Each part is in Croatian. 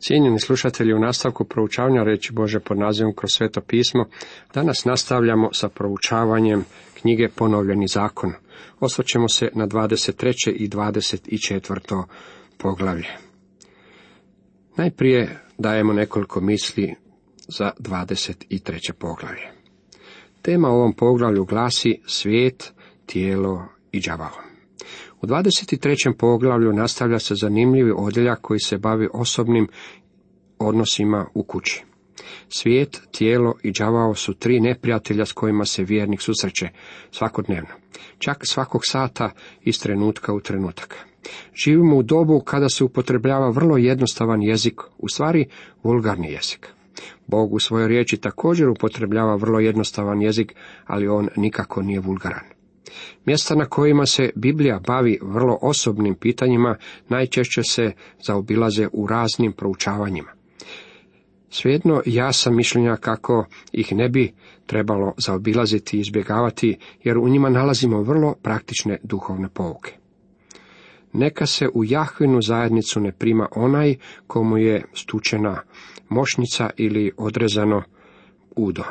Cijenjeni slušatelji, u nastavku proučavanja reći Bože pod nazivom kroz sveto pismo, danas nastavljamo sa proučavanjem knjige Ponovljeni zakon. Osvrćemo se na 23. i 24. poglavlje. Najprije dajemo nekoliko misli za 23. poglavlje. Tema u ovom poglavlju glasi svijet, tijelo i đavao. U 23. poglavlju nastavlja se zanimljivi odjeljak koji se bavi osobnim odnosima u kući. Svijet, tijelo i đavao su tri neprijatelja s kojima se vjernik susreće svakodnevno, čak svakog sata iz trenutka u trenutak. Živimo u dobu kada se upotrebljava vrlo jednostavan jezik, u stvari vulgarni jezik. Bog u svojoj riječi također upotrebljava vrlo jednostavan jezik, ali on nikako nije vulgaran. Mjesta na kojima se Biblija bavi vrlo osobnim pitanjima najčešće se zaobilaze u raznim proučavanjima. Svejedno ja sam mišljenja kako ih ne bi trebalo zaobilaziti i izbjegavati, jer u njima nalazimo vrlo praktične duhovne pouke. Neka se u Jahvinu zajednicu ne prima onaj komu je stučena mošnica ili odrezano udo.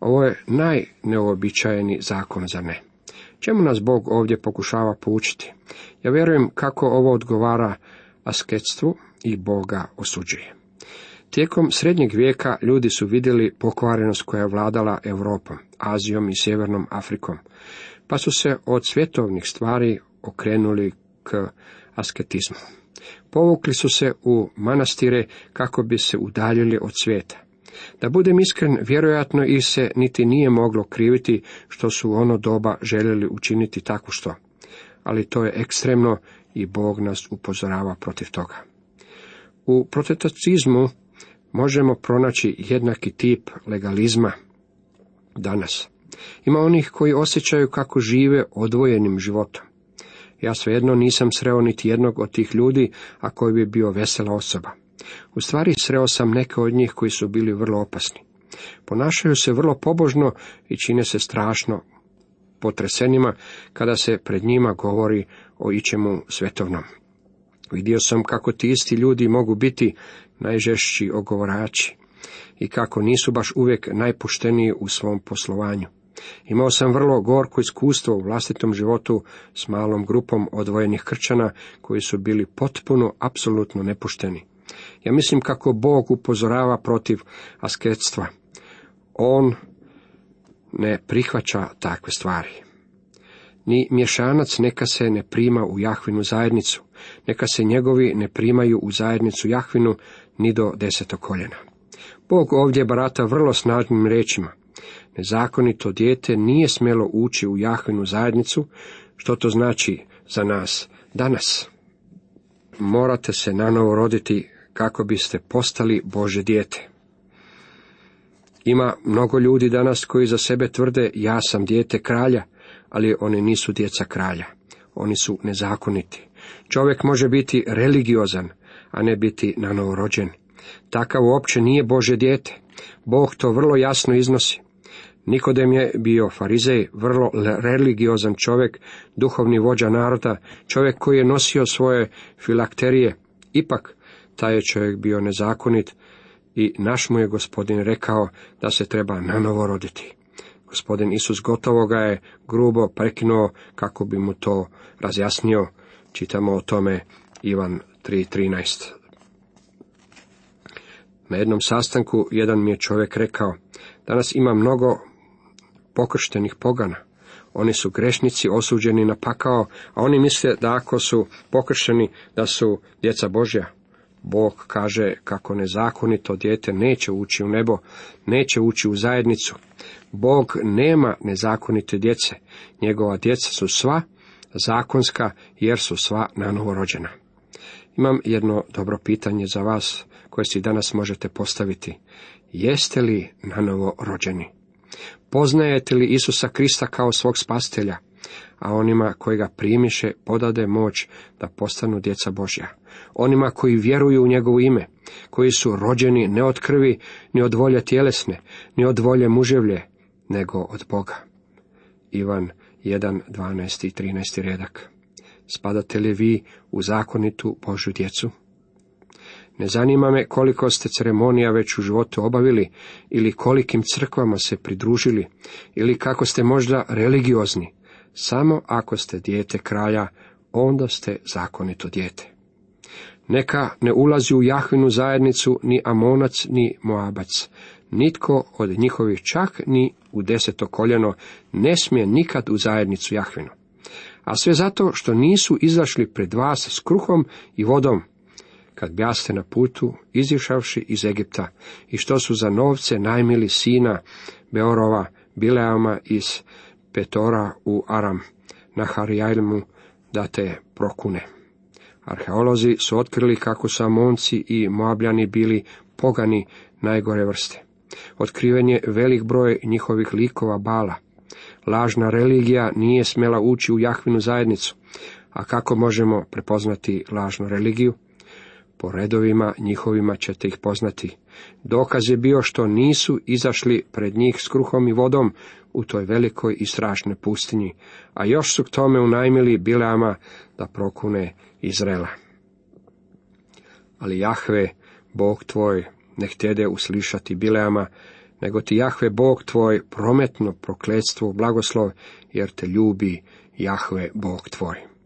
Ovo je najneobičajeni zakon za ne. Čemu nas Bog ovdje pokušava poučiti? Ja vjerujem kako ovo odgovara asketstvu i Boga osuđuje. Tijekom srednjeg vijeka ljudi su vidjeli pokvarenost koja je vladala Europom, Azijom i Sjevernom Afrikom, pa su se od svjetovnih stvari okrenuli k asketizmu. Povukli su se u manastire kako bi se udaljili od svijeta. Da budem iskren, vjerojatno ih se niti nije moglo kriviti što su ono doba željeli učiniti tako što. Ali to je ekstremno i Bog nas upozorava protiv toga. U protestantizmu možemo pronaći jednaki tip legalizma danas. Ima onih koji osjećaju kako žive odvojenim životom. Ja svejedno nisam sreo niti jednog od tih ljudi, a koji bi bio vesela osoba. U stvari sreo sam neke od njih koji su bili vrlo opasni. Ponašaju se vrlo pobožno i čine se strašno potresenima kada se pred njima govori o ičemu svetovnom. Vidio sam kako ti isti ljudi mogu biti najžešći ogovorači i kako nisu baš uvijek najpošteniji u svom poslovanju. Imao sam vrlo gorko iskustvo u vlastitom životu s malom grupom odvojenih krčana koji su bili potpuno, apsolutno nepošteni. Ja mislim kako Bog upozorava protiv asketstva. On ne prihvaća takve stvari. Ni mješanac neka se ne prima u Jahvinu zajednicu, neka se njegovi ne primaju u zajednicu Jahvinu ni do desetog koljena. Bog ovdje barata vrlo snažnim rečima. Nezakonito dijete nije smjelo ući u Jahvinu zajednicu, što to znači za nas danas. Morate se nanovo roditi kako biste postali Bože dijete. Ima mnogo ljudi danas koji za sebe tvrde ja sam dijete kralja, ali oni nisu djeca kralja. Oni su nezakoniti. Čovjek može biti religiozan, a ne biti nanovorođen. Takav uopće nije Bože dijete. Bog to vrlo jasno iznosi. Nikodem je bio farizej, vrlo religiozan čovjek, duhovni vođa naroda, čovjek koji je nosio svoje filakterije. Ipak, taj je čovjek bio nezakonit i naš mu je gospodin rekao da se treba nanovo roditi. Gospodin Isus gotovo ga je grubo prekinuo kako bi mu to razjasnio. Čitamo o tome Ivan 3.13. Na jednom sastanku jedan mi je čovjek rekao, danas ima mnogo pokrštenih pogana. Oni su grešnici osuđeni na pakao, a oni misle da ako su pokršeni da su djeca Božja. Bog kaže kako nezakonito dijete neće ući u nebo, neće ući u zajednicu. Bog nema nezakonite djece. Njegova djeca su sva zakonska jer su sva nanovorođena. Imam jedno dobro pitanje za vas koje si danas možete postaviti. Jeste li nanovo rođeni? Poznajete li Isusa Krista kao svog spastelja? A onima koji ga primiše podade moć da postanu djeca Božja. Onima koji vjeruju u njegovo ime, koji su rođeni ne od krvi, ni od volje tjelesne, ni od volje muževlje, nego od Boga. Ivan 1, 12 i 13 redak. Spadate li vi u zakonitu Božju djecu? Ne zanima me koliko ste ceremonija već u životu obavili ili kolikim crkvama se pridružili ili kako ste možda religiozni. Samo ako ste dijete kraja, onda ste zakonito dijete. Neka ne ulazi u Jahvinu zajednicu ni Amonac ni Moabac. Nitko od njihovih čak ni u deseto koljeno ne smije nikad u zajednicu Jahvinu. A sve zato što nisu izašli pred vas s kruhom i vodom, kad bjaste na putu, izišavši iz Egipta, i što su za novce najmili sina Beorova, Bileama iz Petora u Aram, na Harijajlmu, da te prokune. Arheolozi su otkrili kako su Amonci i Moabljani bili pogani najgore vrste. Otkriven je velik broj njihovih likova bala. Lažna religija nije smjela ući u Jahvinu zajednicu. A kako možemo prepoznati lažnu religiju? Po redovima njihovima ćete ih poznati. Dokaz je bio što nisu izašli pred njih s kruhom i vodom u toj velikoj i strašnoj pustinji, a još su k tome unajmili Bileama da prokune Izrela. Ali Jahve, Bog tvoj, ne htjede uslišati Bileama, nego ti Jahve Bog tvoj prometno prokletstvo blagoslov, jer te ljubi Jahve Bog tvoj.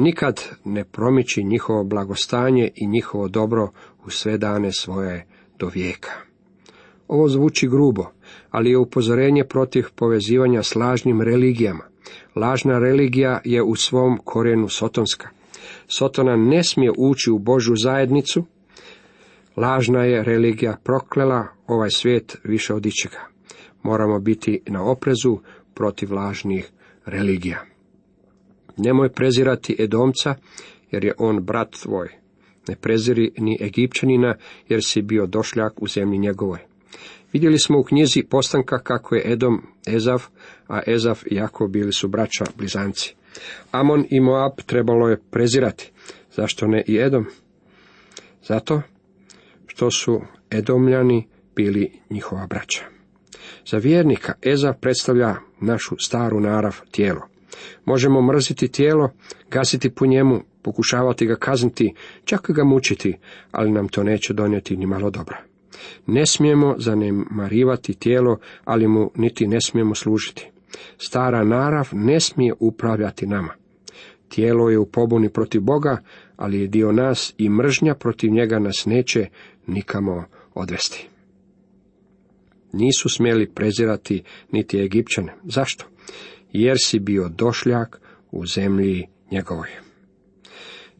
Nikad ne promiči njihovo blagostanje i njihovo dobro u sve dane svoje do vijeka. Ovo zvuči grubo, ali je upozorenje protiv povezivanja s lažnim religijama. Lažna religija je u svom korijenu sotonska. Sotona ne smije ući u Božu zajednicu, lažna je religija proklela ovaj svijet više od ičega. Moramo biti na oprezu protiv lažnih religija. Nemoj prezirati Edomca, jer je on brat tvoj. Ne preziri ni Egipćanina, jer si bio došljak u zemlji njegovoj. Vidjeli smo u knjizi postanka kako je Edom Ezav, a Ezav i Jakov bili su braća blizanci. Amon i Moab trebalo je prezirati. Zašto ne i Edom? Zato što su Edomljani bili njihova braća. Za vjernika Ezav predstavlja našu staru narav tijelo. Možemo mrziti tijelo, gasiti po njemu, pokušavati ga kazniti, čak ga mučiti, ali nam to neće donijeti ni malo dobra. Ne smijemo zanemarivati tijelo, ali mu niti ne smijemo služiti. Stara narav ne smije upravljati nama. Tijelo je u pobuni protiv Boga, ali je dio nas i mržnja protiv njega nas neće nikamo odvesti. Nisu smjeli prezirati niti Egipćane. Zašto? Jer si bio došljak u zemlji njegovoj.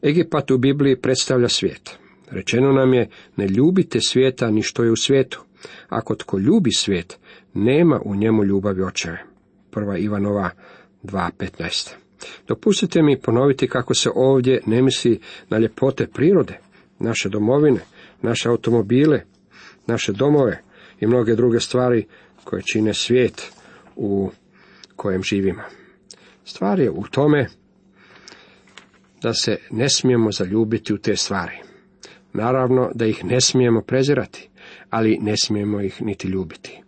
Egipat u Bibliji predstavlja svijet. Rečeno nam je, ne ljubite svijeta ni što je u svijetu. Ako tko ljubi svijet, nema u njemu ljubavi očeve. Prva Ivanova 2.15. Dopustite mi ponoviti kako se ovdje ne misli na ljepote prirode, naše domovine, naše automobile, naše domove i mnoge druge stvari koje čine svijet u kojem živimo. Stvar je u tome da se ne smijemo zaljubiti u te stvari. Naravno da ih ne smijemo prezirati, ali ne smijemo ih niti ljubiti.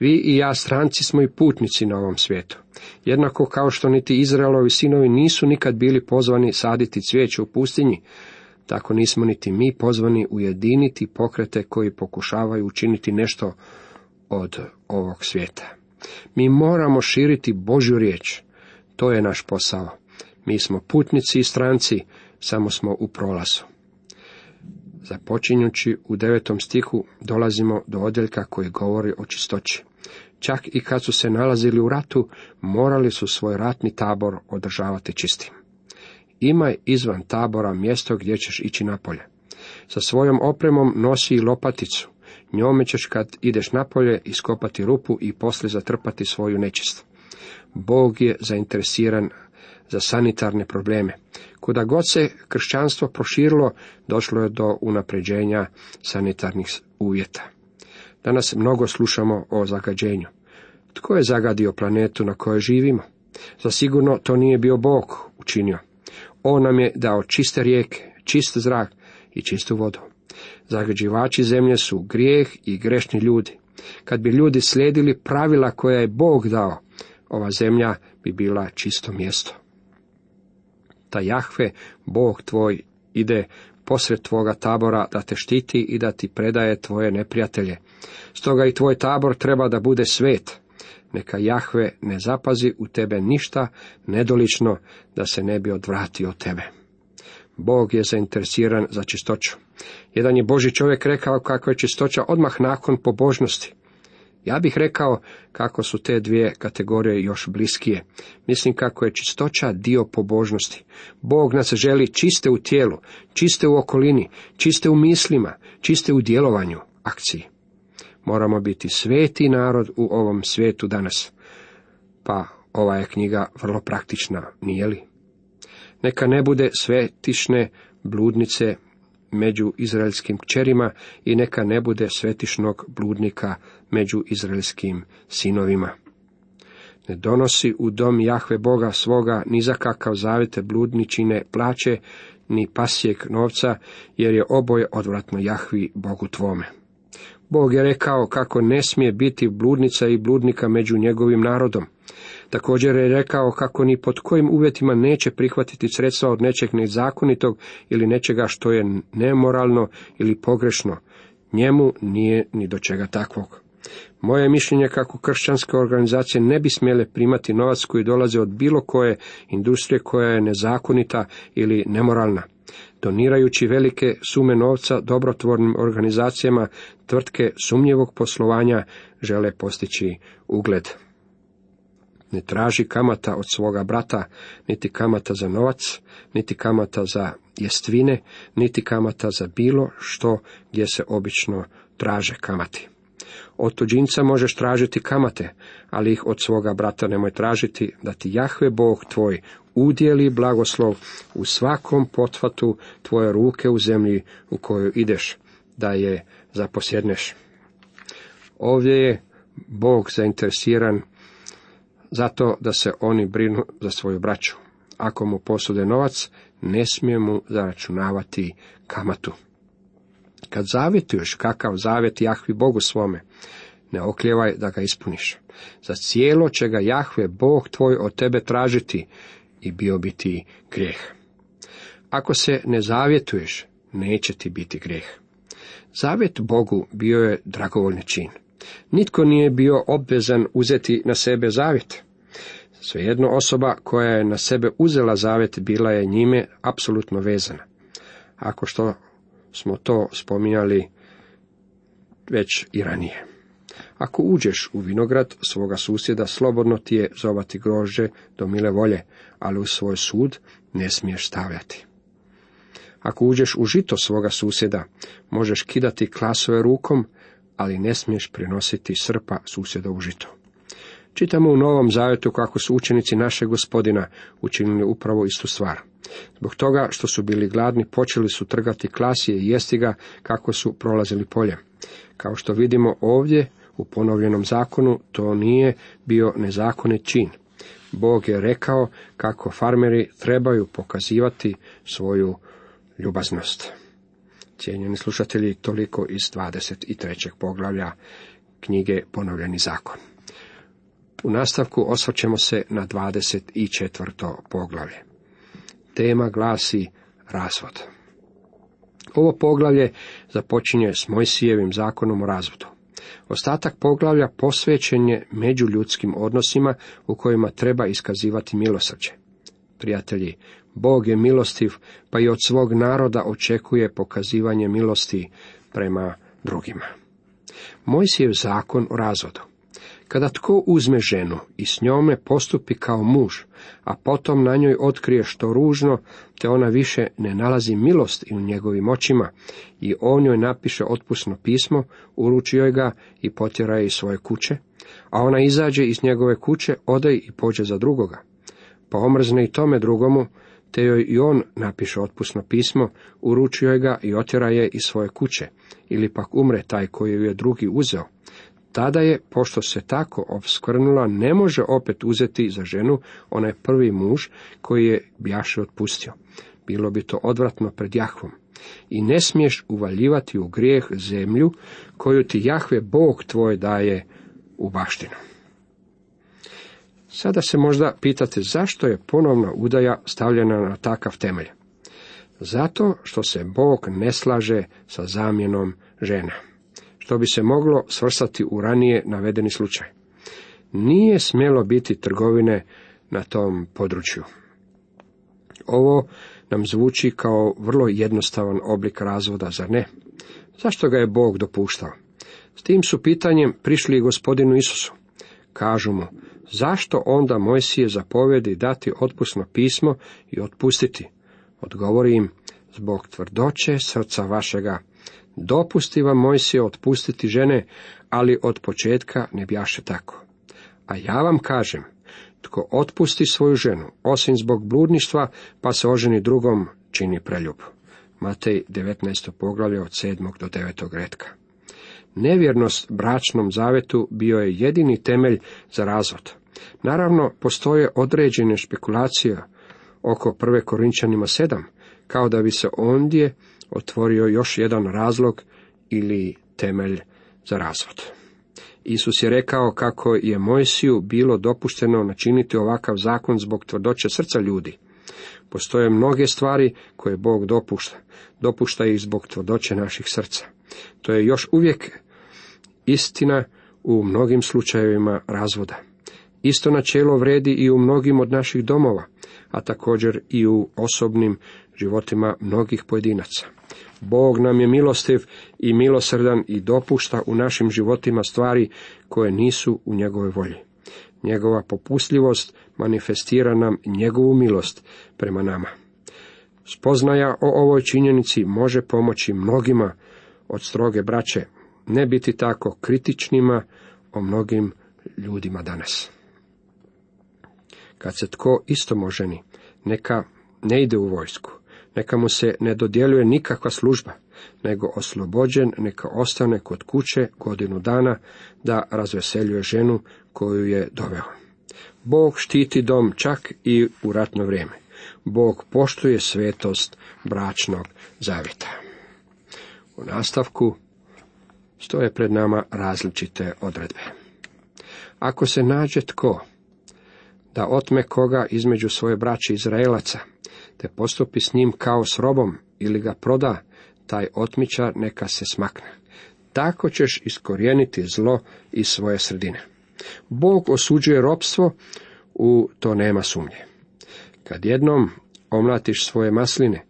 Vi i ja stranci smo i putnici na ovom svijetu. Jednako kao što niti Izraelovi sinovi nisu nikad bili pozvani saditi cvijeće u pustinji, tako nismo niti mi pozvani ujediniti pokrete koji pokušavaju učiniti nešto od ovog svijeta. Mi moramo širiti Božju riječ. To je naš posao. Mi smo putnici i stranci, samo smo u prolazu. Započinjući u devetom stihu dolazimo do odjeljka koji govori o čistoći. Čak i kad su se nalazili u ratu, morali su svoj ratni tabor održavati čistim. Imaj izvan tabora mjesto gdje ćeš ići napolje. Sa svojom opremom nosi i lopaticu. Njome ćeš kad ideš napolje iskopati rupu i poslije zatrpati svoju nečist. Bog je zainteresiran za sanitarne probleme. Kuda god se kršćanstvo proširilo, došlo je do unapređenja sanitarnih uvjeta. Danas mnogo slušamo o zagađenju. Tko je zagadio planetu na kojoj živimo? Zasigurno to nije bio Bog učinio. On nam je dao čiste rijeke, čist zrak i čistu vodu. Zagađivači zemlje su grijeh i grešni ljudi. Kad bi ljudi slijedili pravila koja je Bog dao, ova zemlja bi bila čisto mjesto. Ta Jahve, Bog tvoj, ide posred tvoga tabora da te štiti i da ti predaje tvoje neprijatelje. Stoga i tvoj tabor treba da bude svet. Neka Jahve ne zapazi u tebe ništa nedolično da se ne bi odvratio od tebe. Bog je zainteresiran za čistoću. Jedan je Boži čovjek rekao kako je čistoća odmah nakon pobožnosti. Ja bih rekao kako su te dvije kategorije još bliskije. Mislim kako je čistoća dio pobožnosti. Bog nas želi čiste u tijelu, čiste u okolini, čiste u mislima, čiste u djelovanju, akciji. Moramo biti sveti narod u ovom svijetu danas. Pa ova je knjiga vrlo praktična, nije li? Neka ne bude svetišne bludnice među izraelskim kćerima i neka ne bude svetišnog bludnika među izraelskim sinovima. Ne donosi u dom Jahve Boga svoga ni za kakav zavete bludničine plaće, ni pasijek novca, jer je oboje odvratno Jahvi Bogu tvome. Bog je rekao kako ne smije biti bludnica i bludnika među njegovim narodom. Također je rekao kako ni pod kojim uvjetima neće prihvatiti sredstva od nečeg nezakonitog ili nečega što je nemoralno ili pogrešno. Njemu nije ni do čega takvog. Moje mišljenje kako kršćanske organizacije ne bi smjele primati novac koji dolazi od bilo koje industrije koja je nezakonita ili nemoralna. Donirajući velike sume novca dobrotvornim organizacijama, tvrtke sumnjivog poslovanja žele postići ugled. Ne traži kamata od svoga brata, niti kamata za novac, niti kamata za jestvine, niti kamata za bilo što gdje se obično traže kamati. Od tuđinca možeš tražiti kamate, ali ih od svoga brata nemoj tražiti, da ti Jahve Bog tvoj udjeli blagoslov u svakom potvatu tvoje ruke u zemlji u koju ideš, da je zaposjedneš. Ovdje je Bog zainteresiran zato da se oni brinu za svoju braću. Ako mu posude novac, ne smije mu zaračunavati kamatu. Kad zavjetuješ kakav zavjet Jahvi Bogu svome, ne okljevaj da ga ispuniš. Za cijelo će ga Jahve Bog tvoj od tebe tražiti i bio bi ti grijeh. Ako se ne zavjetuješ, neće ti biti grijeh. Zavjet Bogu bio je dragovoljni čin. Nitko nije bio obvezan uzeti na sebe zavjet. Svejedno osoba koja je na sebe uzela zavjet bila je njime apsolutno vezana. Ako što smo to spominjali već i ranije. Ako uđeš u vinograd svoga susjeda, slobodno ti je zovati grožđe do mile volje, ali u svoj sud ne smiješ stavljati. Ako uđeš u žito svoga susjeda, možeš kidati klasove rukom, ali ne smiješ prenositi srpa susjeda u žito. Čitamo u Novom Zavjetu kako su učenici našeg gospodina učinili upravo istu stvar. Zbog toga što su bili gladni, počeli su trgati klasije i jesti ga kako su prolazili polje. Kao što vidimo ovdje, u ponovljenom zakonu, to nije bio nezakonit čin. Bog je rekao kako farmeri trebaju pokazivati svoju ljubaznost. Cijenjeni slušatelji, toliko iz 23. poglavlja knjige Ponovljeni zakon. U nastavku osvrćemo se na 24. poglavlje. Tema glasi razvod. Ovo poglavlje započinje s Mojsijevim zakonom o razvodu. Ostatak poglavlja posvećen je međuljudskim odnosima u kojima treba iskazivati milosrđe. Prijatelji, Bog je milostiv, pa i od svog naroda očekuje pokazivanje milosti prema drugima. Mojsijev zakon o razvodu. Kada tko uzme ženu i s njome postupi kao muž, a potom na njoj otkrije što ružno, te ona više ne nalazi milost i u njegovim očima, i on joj napiše otpusno pismo, uruči joj ga i potjera je iz svoje kuće, a ona izađe iz njegove kuće, ode i pođe za drugoga. Pa omrzne i tome drugomu, te joj i on napiše otpusno pismo, uruči joj ga i otjera je iz svoje kuće, ili pak umre taj koji ju je drugi uzeo, tada je, pošto se tako obskvrnula, ne može opet uzeti za ženu onaj prvi muž koji je bjaše otpustio. Bilo bi to odvratno pred Jahvom. I ne smiješ uvaljivati u grijeh zemlju koju ti Jahve Bog tvoj daje u baštinu. Sada se možda pitate zašto je ponovna udaja stavljena na takav temelj. Zato što se Bog ne slaže sa zamjenom žena, što bi se moglo svrstati u ranije navedeni slučaj. Nije smjelo biti trgovine na tom području. Ovo nam zvuči kao vrlo jednostavan oblik razvoda, zar ne? Zašto ga je Bog dopuštao? S tim su pitanjem prišli i gospodinu Isusu. Kažu mu, zašto onda Mojsije zapovedi dati otpusno pismo i otpustiti? Odgovori im, zbog tvrdoće srca vašega. Dopusti vam Mojsije otpustiti žene, ali od početka ne bjaše tako. A ja vam kažem, tko otpusti svoju ženu, osim zbog bludništva, pa se oženi drugom, čini preljub. Matej 19. poglavlje od 7. do 9. redka. Nevjernost bračnom zavetu bio je jedini temelj za razvod. Naravno, postoje određene špekulacije oko prve Korinčanima 7, kao da bi se ondje otvorio još jedan razlog ili temelj za razvod. Isus je rekao kako je Mojsiju bilo dopušteno načiniti ovakav zakon zbog tvrdoće srca ljudi. Postoje mnoge stvari koje Bog dopušta. Dopušta ih zbog tvrdoće naših srca. To je još uvijek istina u mnogim slučajevima razvoda. Isto načelo vredi i u mnogim od naših domova, a također i u osobnim životima mnogih pojedinaca. Bog nam je milostiv i milosrdan i dopušta u našim životima stvari koje nisu u njegovoj volji. Njegova popustljivost manifestira nam njegovu milost prema nama. Spoznaja o ovoj činjenici može pomoći mnogima od stroge braće ne biti tako kritičnima o mnogim ljudima danas. Kad se tko isto moženi, neka ne ide u vojsku, neka mu se ne dodjeljuje nikakva služba, nego oslobođen neka ostane kod kuće godinu dana da razveseljuje ženu koju je doveo. Bog štiti dom čak i u ratno vrijeme. Bog poštuje svetost bračnog zavjeta. U nastavku stoje pred nama različite odredbe. Ako se nađe tko da otme koga između svoje braće Izraelaca, te postupi s njim kao s robom ili ga proda, taj otmičar neka se smakne. Tako ćeš iskorijeniti zlo iz svoje sredine. Bog osuđuje ropstvo, u to nema sumnje. Kad jednom omlatiš svoje masline,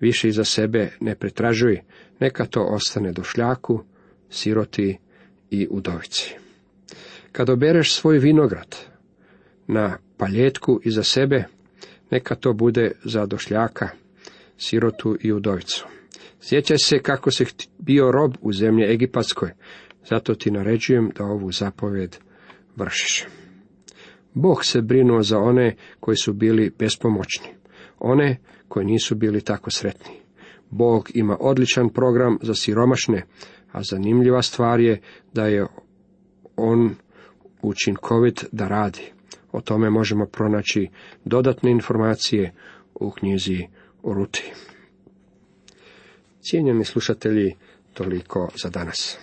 više iza sebe ne pretražuj, neka to ostane do šljaku, siroti i udovici. Kad obereš svoj vinograd na paljetku iza sebe, neka to bude za došljaka, sirotu i udovicu. Sjećaj se kako se bio rob u zemlji Egipatskoj, zato ti naređujem da ovu zapovjed vršiš. Bog se brinuo za one koji su bili bespomoćni, one koji nisu bili tako sretni. Bog ima odličan program za siromašne, a zanimljiva stvar je da je on učinkovit da radi. O tome možemo pronaći dodatne informacije u knjizi o Ruti. Cijenjeni slušatelji, toliko za danas.